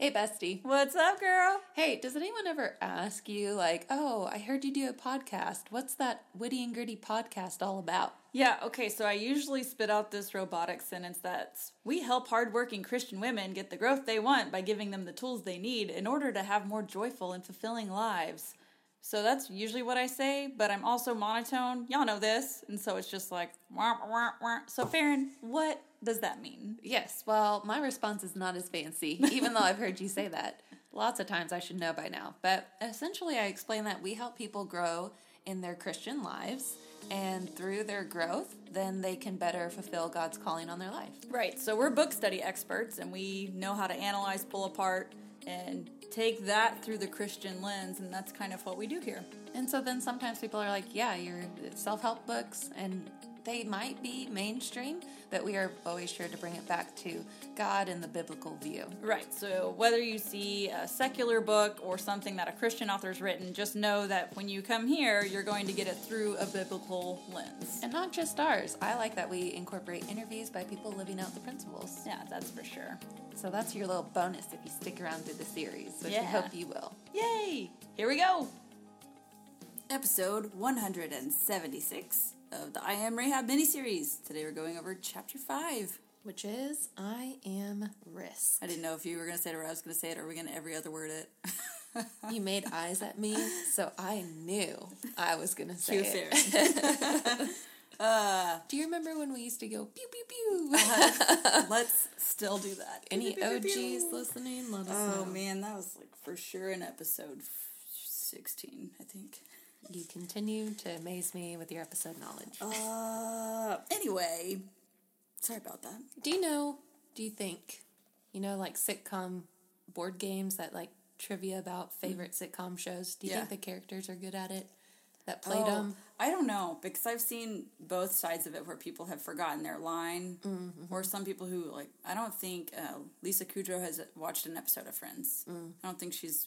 Hey, bestie. What's up, girl? Hey, does anyone ever ask you, like, oh, I heard you do a podcast. What's that witty and gritty podcast all about? Yeah, okay, so I usually spit out this robotic sentence that's we help hardworking Christian women get the growth they want by giving them the tools they need in order to have more joyful and fulfilling lives. So that's usually what I say, but I'm also monotone. Y'all know this. And so it's just like, wah, wah, wah. so Farron, what does that mean? Yes, well, my response is not as fancy, even though I've heard you say that. Lots of times I should know by now. But essentially, I explain that we help people grow in their Christian lives, and through their growth, then they can better fulfill God's calling on their life. Right, so we're book study experts, and we know how to analyze, pull apart, and take that through the Christian lens, and that's kind of what we do here. And so then sometimes people are like, yeah, your self help books, and they might be mainstream, but we are always sure to bring it back to God and the biblical view. Right, so whether you see a secular book or something that a Christian author's written, just know that when you come here, you're going to get it through a biblical lens. And not just ours. I like that we incorporate interviews by people living out the principles. Yeah, that's for sure. So that's your little bonus if you stick around through the series, which Yeah. we hope you will. Yay! Here we go. Episode 176 of the I Am Rahab miniseries. Today we're going over chapter 5. Which is I am risk. I didn't know if you were going to say it or I was going to say it or we're going to every other word it. You made eyes at me, so I knew I was gonna say Cue it. Farron. Uh, do you remember when we used to go pew pew pew? Uh-huh. Let's still do that. Any OGs listening? Let us Oh know. man, that was like for sure in episode 16, I think. You continue to amaze me with your episode knowledge. Uh, anyway, sorry about that. Do you know? Do you think? You know, like sitcom board games that like trivia about favorite sitcom shows. Do you Yeah. think the characters are good at it? That played them. I don't know because I've seen both sides of it where people have forgotten their line, or some people who like. I don't think uh, Lisa Kudrow has watched an episode of Friends. I don't think she's.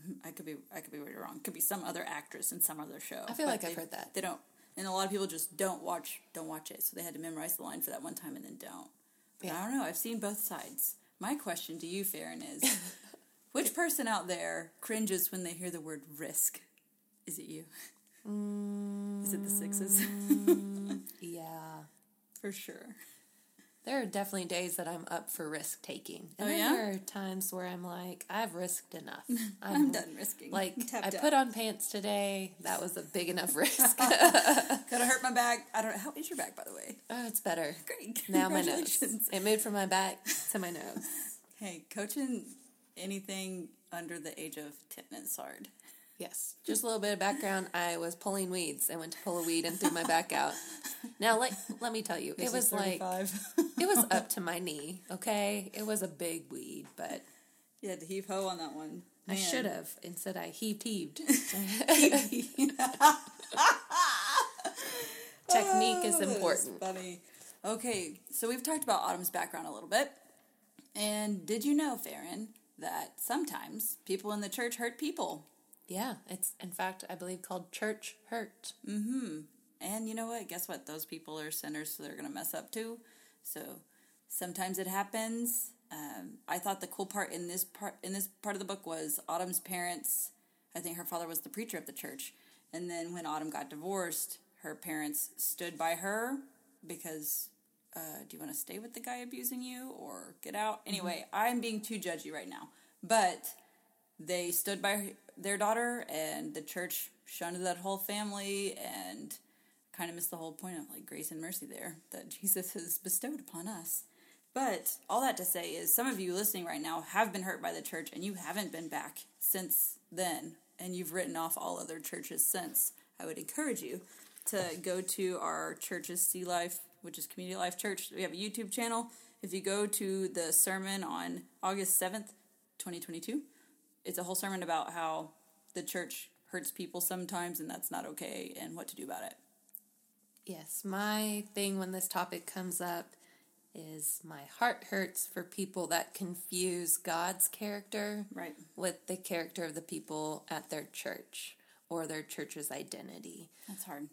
Mm-hmm. I could be. I could be really wrong. Could be some other actress in some other show. I feel like I've heard that. They don't, and a lot of people just don't watch. Don't watch it, so they had to memorize the line for that one time and then don't. But Yeah. I don't know. I've seen both sides. My question to you, Farron, is which person out there cringes when they hear the word risk? Is it you? Is it the sixes? Mm, yeah. For sure. There are definitely days that I'm up for risk taking. And Oh, yeah? there are times where I'm like, I've risked enough. I'm done risking. Like I out. put on pants today. That was a big enough risk. Gotta hurt my back. I don't. know. How is your back, by the way? oh, it's better. Great. Now my nose. It moved from my back to my nose. Hey, coaching anything under the age of ten is hard. Yes. Just a little bit of background. I was pulling weeds. I went to pull a weed and threw my back out. Now let let me tell you, it was like it was up to my knee. Okay, it was a big weed, but you had to heave ho on that one. I should have. Instead, I heaved heaved. Technique is Oh, important. funny. Okay, so we've talked about Autumn's background a little bit. And did you know, Farron, that sometimes people in the church hurt people? Yeah, it's in fact I believe called church hurt. Mm hmm. And you know what? Guess what? Those people are sinners, so they're going to mess up too. So sometimes it happens. Um, I thought the cool part in this part in this part of the book was Autumn's parents. I think her father was the preacher of the church, and then when Autumn got divorced, her parents stood by her because. Uh, do you want to stay with the guy abusing you or get out? Anyway, I'm being too judgy right now, but they stood by their daughter and the church shunned that whole family and kind of missed the whole point of like grace and mercy there that Jesus has bestowed upon us. But all that to say is some of you listening right now have been hurt by the church and you haven't been back since then and you've written off all other churches since. I would encourage you to go to our church's Sea Life, which is Community Life Church. We have a YouTube channel. If you go to the sermon on August 7th, 2022, it's a whole sermon about how the church hurts people sometimes and that's not okay and what to do about it. Yes, my thing when this topic comes up is my heart hurts for people that confuse God's character Right. with the character of the people at their church or their church's identity. That's hard.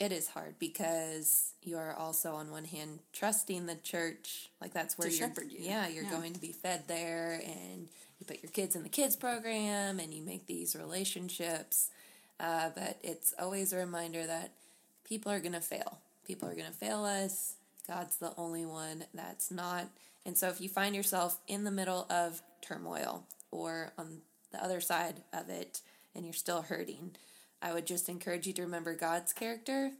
It is hard because you're also on one hand trusting the church, like that's where To you're, shepherd you. yeah, you're Yeah. going to be fed there, and kids in the kids program and you make these relationships. Uh, but it's always a reminder that people are going to fail. People are going to fail us. God's the only one that's not. And so if you find yourself in the middle of turmoil or on the other side of it and you're still hurting, I would just encourage you to remember God's character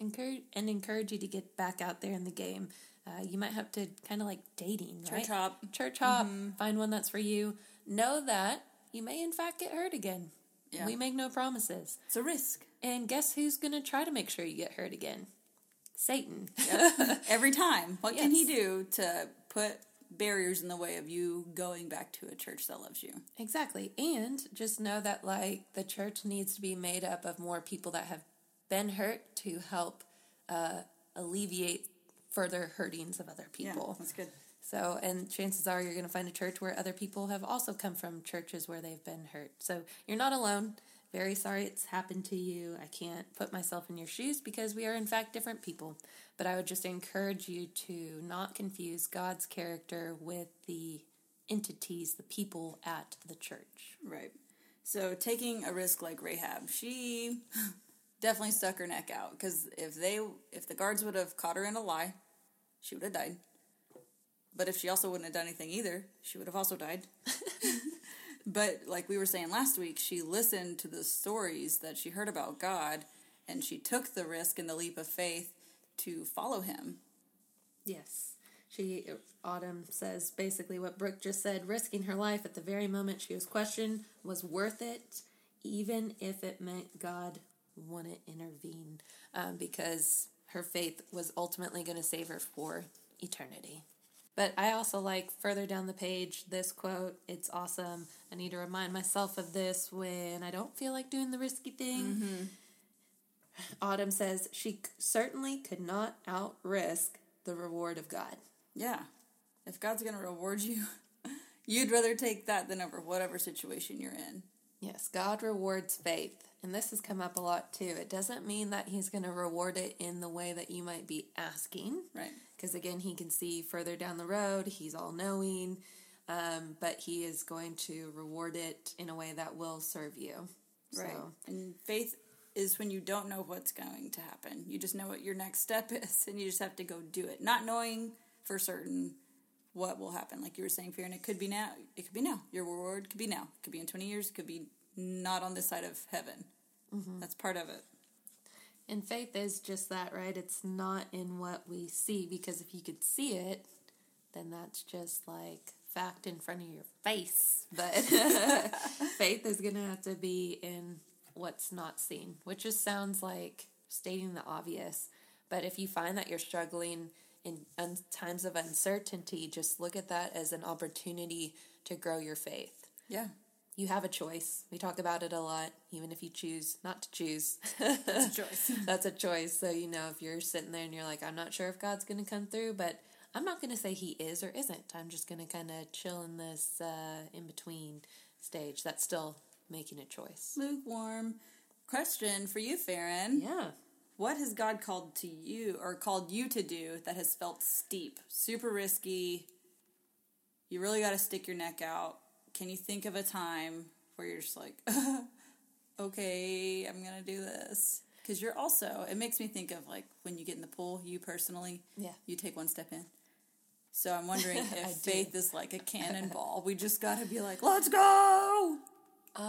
and encourage you to get back out there in the game. Uh, you might have to kind of like dating, right? Church hop. Church hop. Find one that's for you. Know that you may, in fact, get hurt again. Yeah. We make no promises. It's a risk. And guess who's going to try to make sure you get hurt again? Satan. Every time. What can he do to put barriers in the way of you going back to a church that loves you? exactly. And just know that, like, the church needs to be made up of more people that have been hurt to help uh, alleviate further hurtings of other people. Yeah, that's good. So, and chances are you're going to find a church where other people have also come from churches where they've been hurt. So, you're not alone. Very sorry it's happened to you. I can't put myself in your shoes because we are, in fact, different people. But I would just encourage you to not confuse God's character with the entities, the people at the church. Right. So taking a risk like Rahab, she definitely stuck her neck out because if they if the guards would have caught her in a lie, she would have died. But if she also wouldn't have done anything either, she would have also died. but like we were saying last week, she listened to the stories that she heard about God and she took the risk and the leap of faith to follow him. Yes. She, Autumn says basically what Brooke just said risking her life at the very moment she was questioned was worth it, even if it meant God wouldn't intervene, um, because her faith was ultimately going to save her for eternity. But I also like further down the page this quote. It's awesome. I need to remind myself of this when I don't feel like doing the risky thing. Mm-hmm. Autumn says she certainly could not out risk the reward of God. Yeah. If God's going to reward you, you'd rather take that than over whatever situation you're in. Yes, God rewards faith. And this has come up a lot too. It doesn't mean that He's going to reward it in the way that you might be asking. Right. Because again, He can see further down the road, He's all knowing. Um, but He is going to reward it in a way that will serve you. Right. So, And faith is when you don't know what's going to happen. You just know what your next step is and you just have to go do it. Not knowing for certain what will happen. Like you were saying, Fear, and it could be now. It could be now. Your reward could be now. It could be in 20 years. It could be not on this side of heaven. Mm-hmm. That's part of it. and faith is just that, right? It's not in what we see. Because if you could see it, then that's just like fact in front of your face. But faith is going to have to be in what's not seen, which just sounds like stating the obvious. But if you find that you're struggling in un- times of uncertainty, just look at that as an opportunity to grow your faith. Yeah. You have a choice. We talk about it a lot, even if you choose not to choose. It's a choice. That's a choice. So, you know, if you're sitting there and you're like, I'm not sure if God's going to come through, but I'm not going to say he is or isn't. I'm just going to kind of chill in this uh, in between stage. That's still making a choice. Lukewarm. Question for you, Farron. Yeah. What has God called to you or called you to do that has felt steep, super risky? You really got to stick your neck out. Can you think of a time where you're just like, okay, I'm to do this? Because you're also, it makes me think of like when you get in the pool, you personally, Yeah. you take one step in. So I'm wondering if do. faith is like a cannonball. we just got to be like, let's go. Um,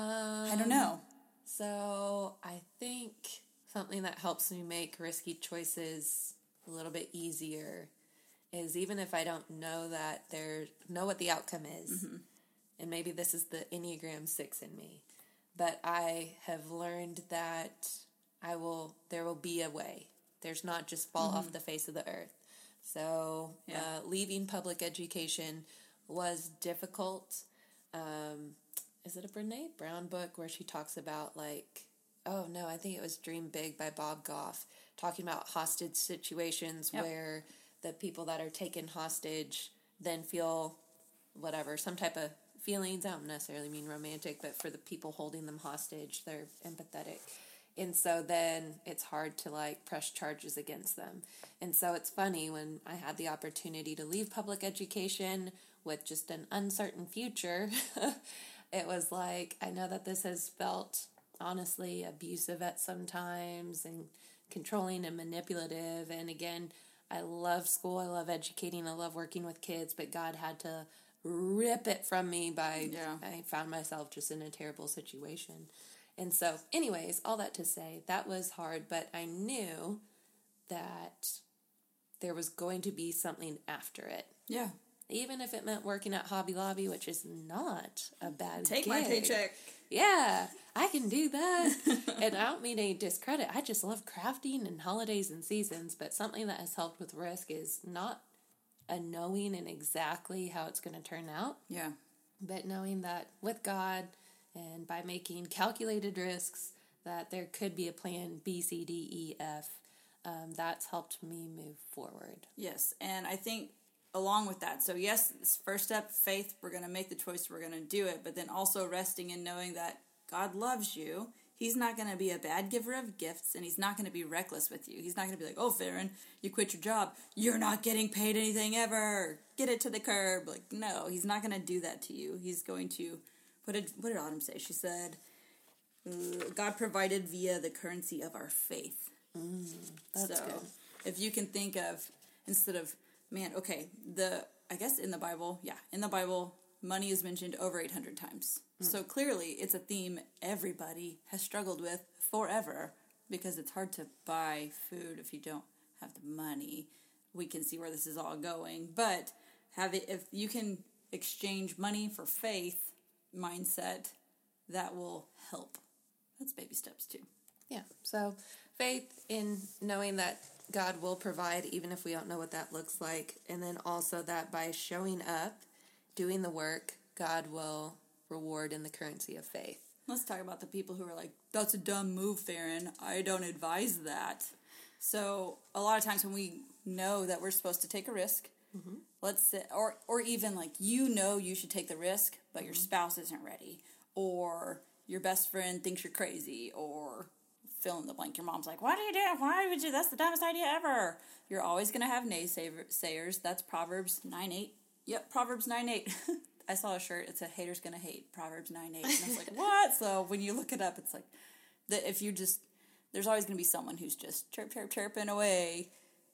I don't know. So I think something that helps me make risky choices a little bit easier is even if I don't know that there know what the outcome is, and maybe this is the Enneagram six in me, but I have learned that I will there will be a way. There's not just fall off the face of the earth. So Yeah. uh, leaving public education was difficult. Um, is it a Brene Brown book where she talks about like oh no I think it was Dream Big by Bob Goff talking about hostage situations Yep. where the people that are taken hostage then feel whatever some type of feelings I don't necessarily mean romantic but for the people holding them hostage they're empathetic and so then it's hard to like press charges against them and so it's funny when I had the opportunity to leave public education with just an uncertain future, it was like, I know that this has felt honestly abusive at some times and controlling and manipulative. And again, I love school, I love educating, I love working with kids, but God had to rip it from me by Yeah. I found myself just in a terrible situation. And so, anyways, all that to say, that was hard, but I knew that there was going to be something after it. Yeah. Even if it meant working at Hobby Lobby, which is not a bad Take my paycheck. Yeah, I can do that. and I don't mean any discredit. I just love crafting and holidays and seasons, but something that has helped with risk is not a knowing and exactly how it's going to turn out, Yeah. but knowing that with God and by making calculated risks, that there could be a plan B, C, D, E, F. Um, that's helped me move forward. Yes, and I think along with that, so yes, first step, faith, we're going to make the choice, we're going to do it, but then also resting in knowing that God loves you. He's not going to be a bad giver of gifts, and he's not going to be reckless with you. He's not going to be like, "Oh, Farron, you quit your job. You're not getting paid anything ever. Get it to the curb." Like, no, he's not going to do that to you. He's going to. What did What did Autumn say? She said, uh, "God provided via the currency of our faith." That's so good. if you can think of instead of man, okay, the I guess in the Bible, yeah, in the Bible, money is mentioned over 800 times. So hmm. clearly, it's a theme everybody has struggled with forever because it's hard to buy food if you don't have the money. We can see where this is all going, but have it if you can exchange money for faith mindset, that will help. That's baby steps too. Yeah. So faith in knowing that God will provide even if we don't know what that looks like. And then also that by showing up, doing the work, God will reward in the currency of faith. Let's talk about the people who are like, that's a dumb move, Farron. I don't advise that. So, a lot of times when we know that we're supposed to take a risk, mm-hmm. let's say, or, or even like you know you should take the risk, but your mm-hmm. spouse isn't ready, or your best friend thinks you're crazy, or fill in the blank. Your mom's like, "Why do you do? it? Why would you? That's the dumbest idea ever." You're always gonna have naysayers. That's Proverbs nine eight. Yep, Proverbs nine eight. I saw a shirt. It said "Haters gonna hate." Proverbs nine eight. And I was like, "What?" So when you look it up, it's like that. If you just there's always gonna be someone who's just chirp chirp chirping away,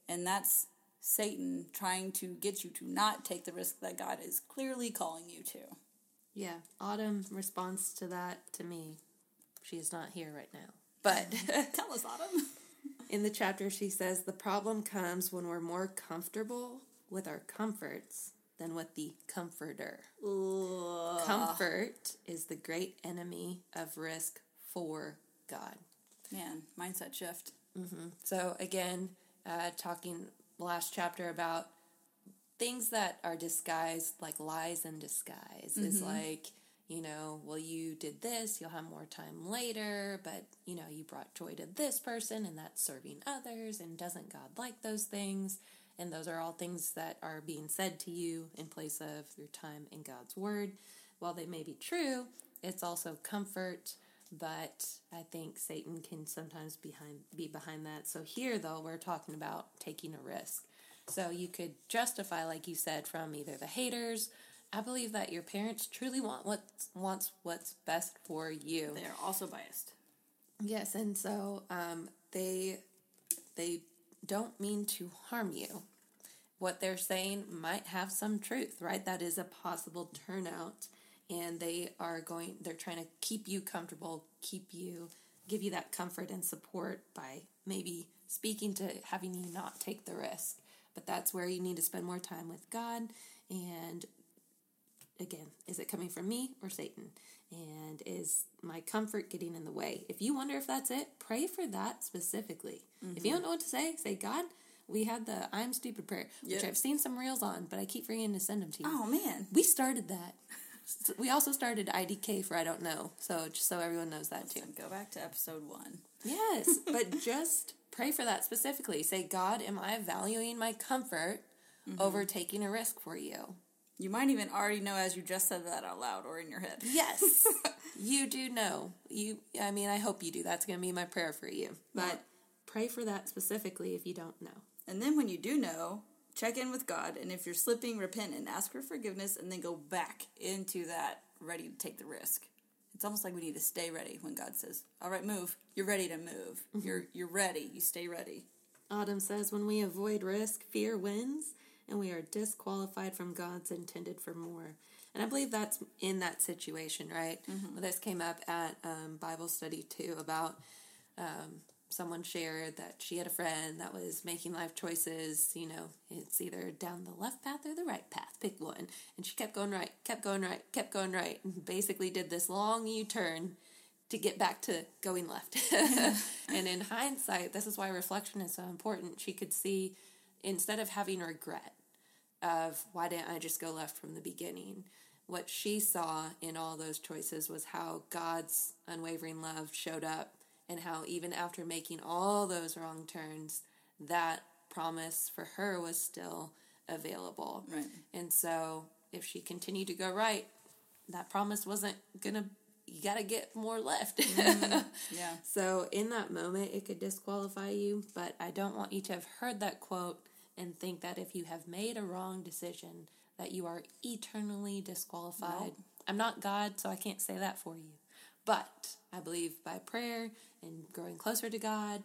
and that's Satan trying to get you to not take the risk that God is clearly calling you to. Yeah. Autumn responds to that to me. She is not here right now. But Tell us, Autumn. in the chapter, she says the problem comes when we're more comfortable with our comforts than with the comforter. Comfort is the great enemy of risk for God. Man, mindset shift. So again, uh, talking last chapter about things that are disguised, like lies in disguise, is like you know, well, you did this, you'll have more time later, but you know, you brought joy to this person, and that's serving others, and doesn't God like those things? And those are all things that are being said to you in place of your time in God's Word. While they may be true, it's also comfort but I think Satan can sometimes behind be behind that. So here though we're talking about taking a risk. So you could justify like you said from either the haters, I believe that your parents truly want what wants what's best for you. They are also biased. Yes, and so um, they they don't mean to harm you. What they're saying might have some truth, right? That is a possible turnout, and they are going. They're trying to keep you comfortable, keep you, give you that comfort and support by maybe speaking to having you not take the risk. But that's where you need to spend more time with God and again, is it coming from me or Satan? And is my comfort getting in the way? If you wonder if that's it, pray for that specifically. If you mm-hmm. don't know what to say, say, God, we had the I'm stupid prayer, which I've seen some reels on, but I keep forgetting to send them to you. Oh man. We started that. We also started IDK for I don't know, so just so everyone knows that too. Go back to episode one. Yes, but just pray for that specifically. Say, God, am I valuing my comfort mm-hmm. over taking a risk for you? You might even already know as you just said that out loud or in your head. Yes, you do know. You, I mean, I hope you do. That's going to be my prayer for you. But pray for that specifically if you don't know. And then when you do know, check in with God, and if you're slipping, repent and ask for forgiveness, and then go back into that ready to take the risk. It's almost like we need to stay ready when God says, "All right, move. You're ready to move. Mm-hmm. You're you're ready. You stay ready." Autumn says, when we avoid risk, fear wins, and we are disqualified from God's intended for more. And I believe that's in that situation, right? This came up at um, Bible study too about um, someone shared that she had a friend that was making life choices. You know, it's either down the left path or the right path. Pick one. And she kept going right, kept going right, kept going right, and basically did this long U turn to get back to going left. and in hindsight, this is why reflection is so important. She could see instead of having regret of why didn't I just go left from the beginning, what she saw in all those choices was how God's unwavering love showed up and how even after making all those wrong turns, that promise for her was still available. Right. And so if she continued to go right, that promise wasn't going to you got to get more left. Mm-hmm. Yeah. So in that moment, it could disqualify you, but I don't want you to have heard that quote and think that if you have made a wrong decision, that you are eternally disqualified. No. I'm not God, so I can't say that for you. But I believe by prayer and growing closer to God,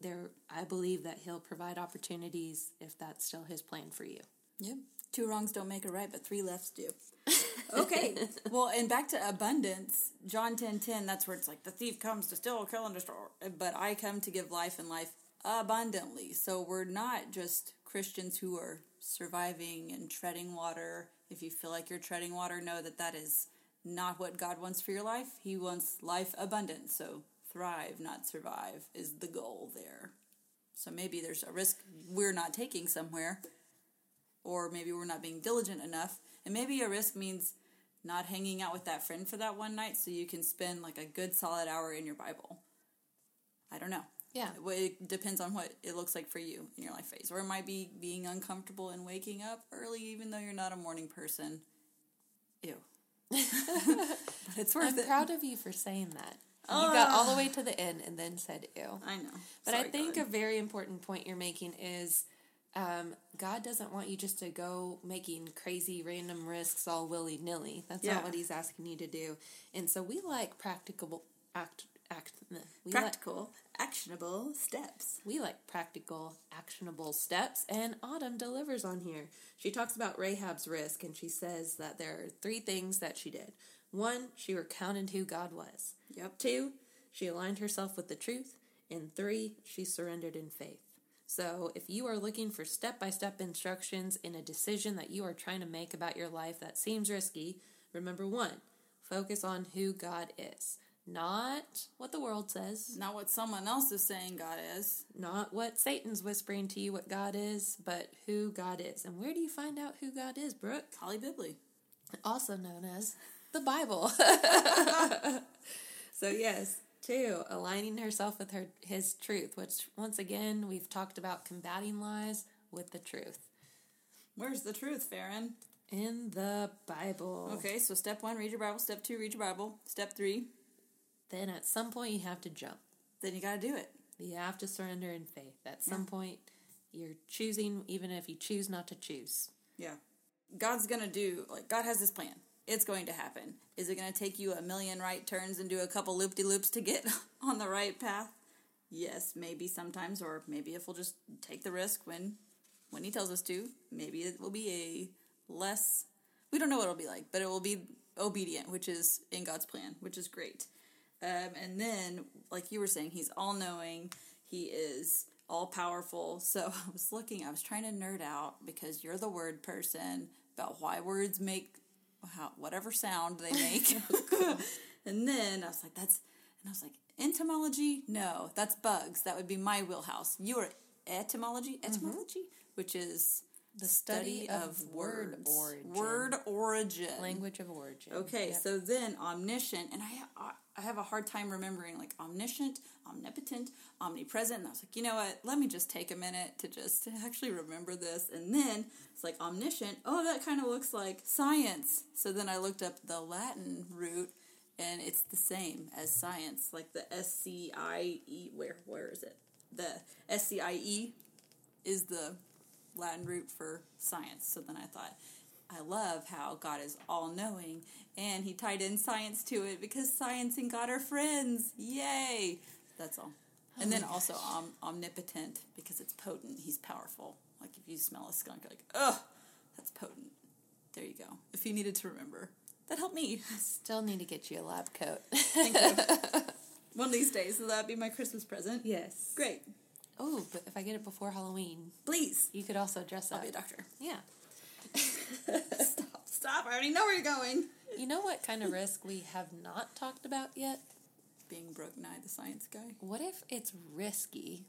there I believe that He'll provide opportunities if that's still His plan for you. Yep. Two wrongs don't make a right, but three lefts do. Okay. well, and back to abundance, John ten ten. That's where it's like the thief comes to steal, kill, and destroy. But I come to give life and life abundantly. So we're not just Christians who are surviving and treading water. If you feel like you're treading water, know that that is not what God wants for your life. He wants life abundant. So thrive, not survive, is the goal there. So maybe there's a risk we're not taking somewhere or maybe we're not being diligent enough. And maybe a risk means not hanging out with that friend for that one night so you can spend like a good solid hour in your Bible. I don't know. Yeah. It depends on what it looks like for you in your life phase. Or it might be being uncomfortable and waking up early even though you're not a morning person. Ew. but it's worth it. I'm it. proud of you for saying that. You got all the way to the end and then said ew. I know. But I think God. a very important point you're making is um, God doesn't want you just to go making crazy random risks all willy nilly. That's Yeah. not what He's asking you to do. And so we like practicable act act. We like, practical, actionable steps. we like practical, actionable steps, and Autumn delivers on here. She talks about Rahab's risk, and she says that there are three things that she did. One, she recounted who God was. Yep. Two, she aligned herself with the truth. And three, she surrendered in faith. So, if you are looking for step by step instructions in a decision that you are trying to make about your life that seems risky, remember one, focus on who God is. Not what the world says, Not what someone else is saying God is. not what Satan's whispering to you what God is, but who God is. And where do you find out who God is, Brooke? Holly Bibley. also known as the Bible. so yes, two, aligning herself with her his truth, which once again we've talked about combating lies with the truth Where's the truth, Farron? in the Bible. Okay, so step one, read your Bible. Step two, read your Bible. Step three, Then at some point you have to jump. then you got to do it. You have to surrender in faith. At some point you're choosing even if you choose not to choose. Yeah. God's going to do, like, God has this plan. It's going to happen. Is it going to take you a million right turns and do a couple loop de loops to get on the right path? Yes, maybe sometimes, or maybe if we'll just take the risk when when He tells us to, maybe it will be a less. We don't know what it'll be like, but it will be obedient, which is in God's plan, which is great. Um, and then, like you were saying, He's all knowing. He is all powerful. So I was looking, I was trying to nerd out because you're the word person about why words make how, whatever sound they make. and then I was like, that's, and I was like, entomology? No, that's bugs. That would be my wheelhouse. You are etymology? Etymology? Which is the study of word words. origin. Word origin. Language of origin. Okay, Yep. so then omniscient, and I, I I have a hard time remembering like omniscient, omnipotent, omnipresent. And I was like, you know what? Let me just take a minute to just actually remember this. And then it's like omniscient. Oh, that kind of looks like science. So then I looked up the Latin root, and it's the same as science, like the S C I E. Where where is it? The S C I E is the Latin root for science. So then I thought, I love how God is all knowing, and he tied in science to it because science and God are friends. Yay! That's all. And then oh also om- omnipotent because it's potent. He's powerful. Like if you smell a skunk, you're like, ugh, that's potent. There you go. If you needed to remember, that helped me. Still need to get you a lab coat. Thank you. One of these days, will that be my Christmas present? yes. Great. Oh, but if I get it before Halloween, Please. you could also dress up. I'll be a doctor. Yeah. Stop. Stop. I already know where you're going. You know what kind of risk we have not talked about yet? Being Brooke Nye, the science guy. What if it's risky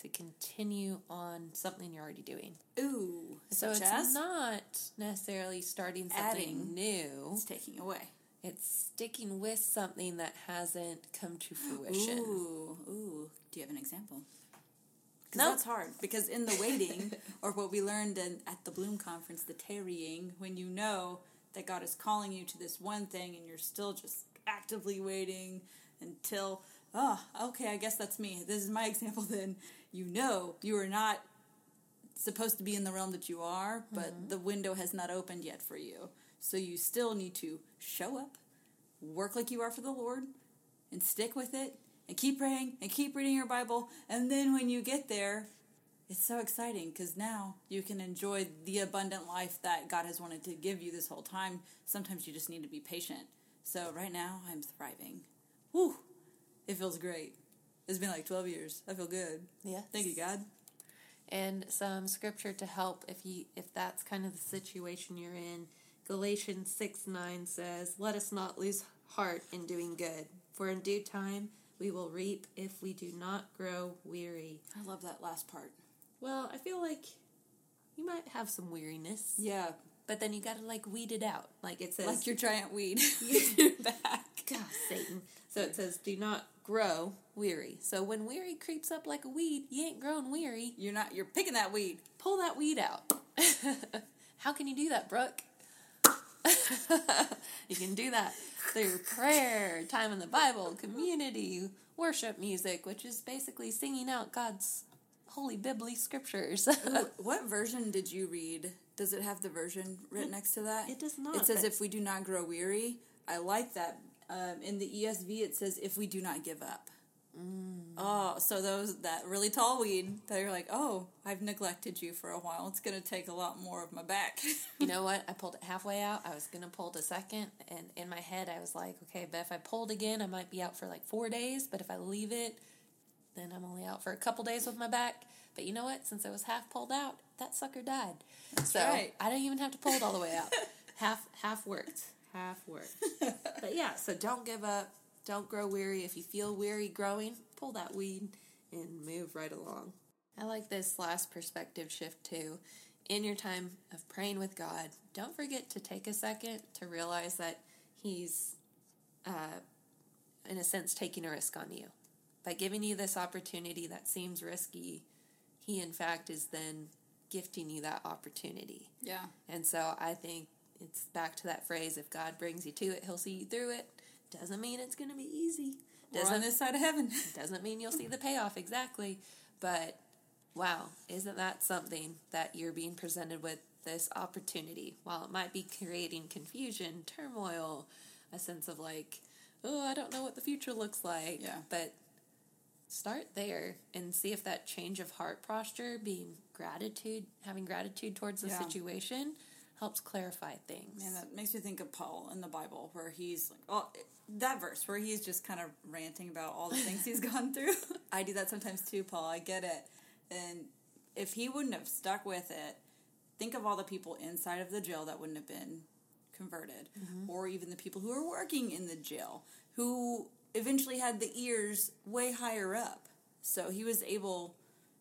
to continue on something you're already doing? Ooh. So it's not necessarily starting something Adding. new. It's taking away. It's sticking with something that hasn't come to fruition. Ooh. Ooh. Do you have an example? Because No. that's hard. Because in the waiting, or what we learned in, at the Bloom conference, the tarrying, when you know that God is calling you to this one thing and you're still just actively waiting until, oh, okay, I guess that's me. This is my example then. You know you are not supposed to be in the realm that you are, but mm-hmm. the window has not opened yet for you. So you still need to show up, work like you are for the Lord, and stick with it, and keep praying, and keep reading your Bible. And then when you get there, it's so exciting because now you can enjoy the abundant life that God has wanted to give you this whole time. Sometimes you just need to be patient. So right now, I'm thriving. Whew, it feels great. It's been like 12 years. I feel good. Yeah. Thank you, God. and some scripture to help if you if that's kind of the situation you're in. Galatians six nine says, "Let us not lose heart in doing good, for in due time we will reap if we do not grow weary." I love that last part. Well, I feel like you might have some weariness, Yeah, but then you got to like weed it out. Like it says, like your giant weed. You're back. God, Satan. So it says, "Do not grow weary." So when weary creeps up like a weed, you ain't grown weary. You're not. You're picking that weed. pull that weed out. How can you do that, Brooke? you can do that through prayer, time in the Bible, community, worship music, which is basically singing out God's holy biblically scriptures. Ooh, what version did you read? Does it have the version written next to that? it does not, It says, "If we do not grow weary." I like that. Um, in the ESV, it says, "If we do not give up." Mm. Oh, so those that really tall weed that you're like, oh, I've neglected you for a while. It's going to take a lot more of my back. you know what? I pulled it halfway out. I was gonna pull it a second, and in my head, I was like, okay, but if I pulled again, I might be out for like four days. But if I leave it, then I'm only out for a couple days with my back. But you know what? Since I was half pulled out, that sucker died. so right. I don't even have to pull it all the way out. half half worked. Half worked. but yeah, so don't give up. Don't grow weary. If you feel weary growing, pull that weed and move right along. I like this last perspective shift too. In your time of praying with God, don't forget to take a second to realize that He's, uh, in a sense, taking a risk on you. By giving you this opportunity that seems risky, He, in fact, is then gifting you that opportunity. yeah. And so I think it's back to that phrase if God brings you to it, He'll see you through it. Doesn't mean it's going to be easy. We're on Doesn't this side of heaven. doesn't mean you'll see the payoff exactly, but wow, isn't that something that you're being presented with this opportunity? While it might be creating confusion, turmoil, a sense of like, oh, I don't know what the future looks like. Yeah. But start there and see if that change of heart posture, being gratitude, having gratitude towards the Yeah. situation, helps clarify things. Man, that makes me think of Paul in the Bible, where he's like, oh, that verse where he's just kind of ranting about all the things he's gone through. I do that sometimes too, Paul. I get it. And if he wouldn't have stuck with it, think of all the people inside of the jail that wouldn't have been converted, mm-hmm. or even the people who are working in the jail who eventually had the ears way higher up. So he was able,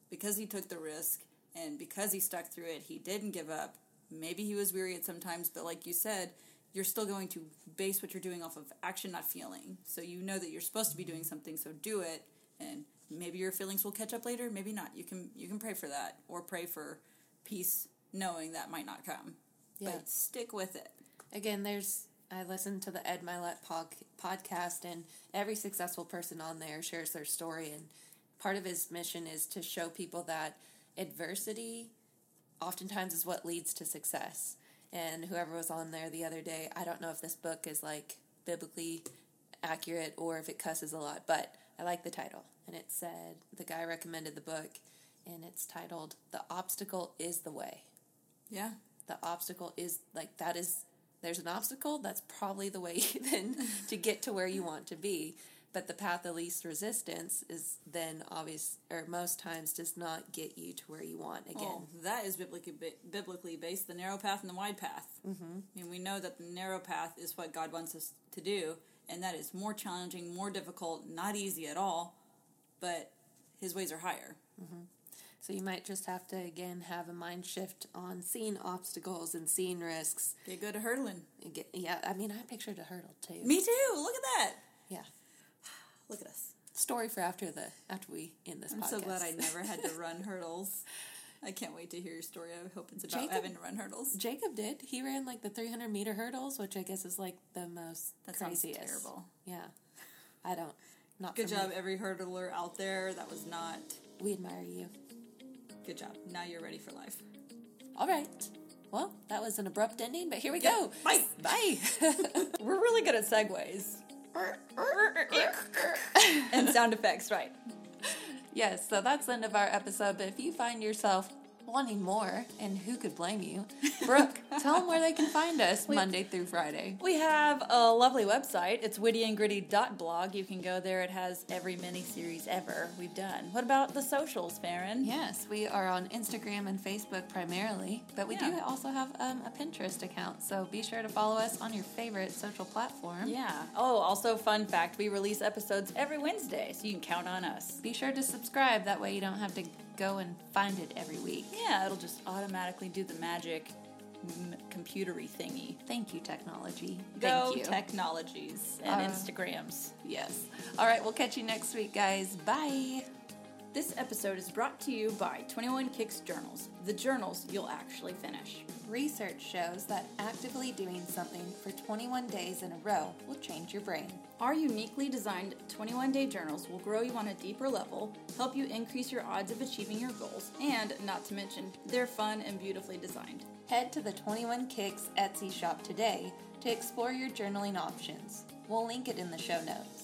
because he took the risk and because he stuck through it, he didn't give up. Maybe he was weary at some times, but like you said, you're still going to base what you're doing off of action, not feeling. So you know that you're supposed to be doing mm-hmm. something, so do it. And maybe your feelings will catch up later, maybe not. You can you can pray for that or pray for peace, knowing that might not come. Yeah. But stick with it. Again, there's I listened to the Ed Mylett pod, podcast, and every successful person on there shares their story. And part of his mission is to show people that adversity oftentimes is what leads to success. And whoever was on there the other day, I don't know if this book is like biblically accurate or if it cusses a lot, but I like the title. And it said, the guy recommended the book, and it's titled, The Obstacle is the Way. Yeah. The obstacle is like, that is, there's an obstacle, that's probably the way then to get to where you want to be. But the path of least resistance is then obvious, or most times does not get you to where you want again. Well, that is biblically biblically based. The narrow path and the wide path. Mm-hmm. I mean, we know that the narrow path is what God wants us to do, and that is more challenging, more difficult, not easy at all. But His ways are higher. So you might just have to again have a mind shift on seeing obstacles and seeing risks. Get good at hurdling. Get- yeah, I mean, I pictured a hurdle too. Me too. Look at that. Yeah, Look at us. story for after the after we end this I'm podcast. so glad I never had to run hurdles. I can't wait to hear your story. I hope it's about Jacob- having to run hurdles. Jacob did. He ran like the 300 meter hurdles, which I guess is like the most That sounds craziest. terrible. Yeah, I don't. Not Good job, me. every hurdler out there. That was not We admire you. good job. Now you're ready for life. All right. Well, that was an abrupt ending, but here we go. Bye. Bye. We're really good at segues and sound effects, right? yes, so that's the end of our episode. But if you find yourself wanting more, and who could blame you, Brooke, tell them where they can find us Monday through Friday. We have a lovely website. It's wittyandgritty.blog. You can go there. It has every mini series ever we've done. What about the socials, Farron? Yes, we are on Instagram and Facebook primarily, but we do also have um, a Pinterest account. So be sure to follow us on your favorite social platform. Yeah. Oh, also, fun fact we release episodes every Wednesday, so you can count on us. Be sure to subscribe. That way you don't have to go and find it every week. Yeah, it'll just automatically do the magic m- computery thingy. Thank you, technology. Go Thank you. technologies and Uh, Instagrams. yes. All right, we'll catch you next week, guys. Bye. This episode is brought to you by 21 Kicks Journals, the journals you'll actually finish. Research shows that actively doing something for 21 days in a row will change your brain. Our uniquely designed 21 day journals will grow you on a deeper level, help you increase your odds of achieving your goals, and not to mention, they're fun and beautifully designed. Head to the 21 Kicks Etsy shop today to explore your journaling options. We'll link it in the show notes.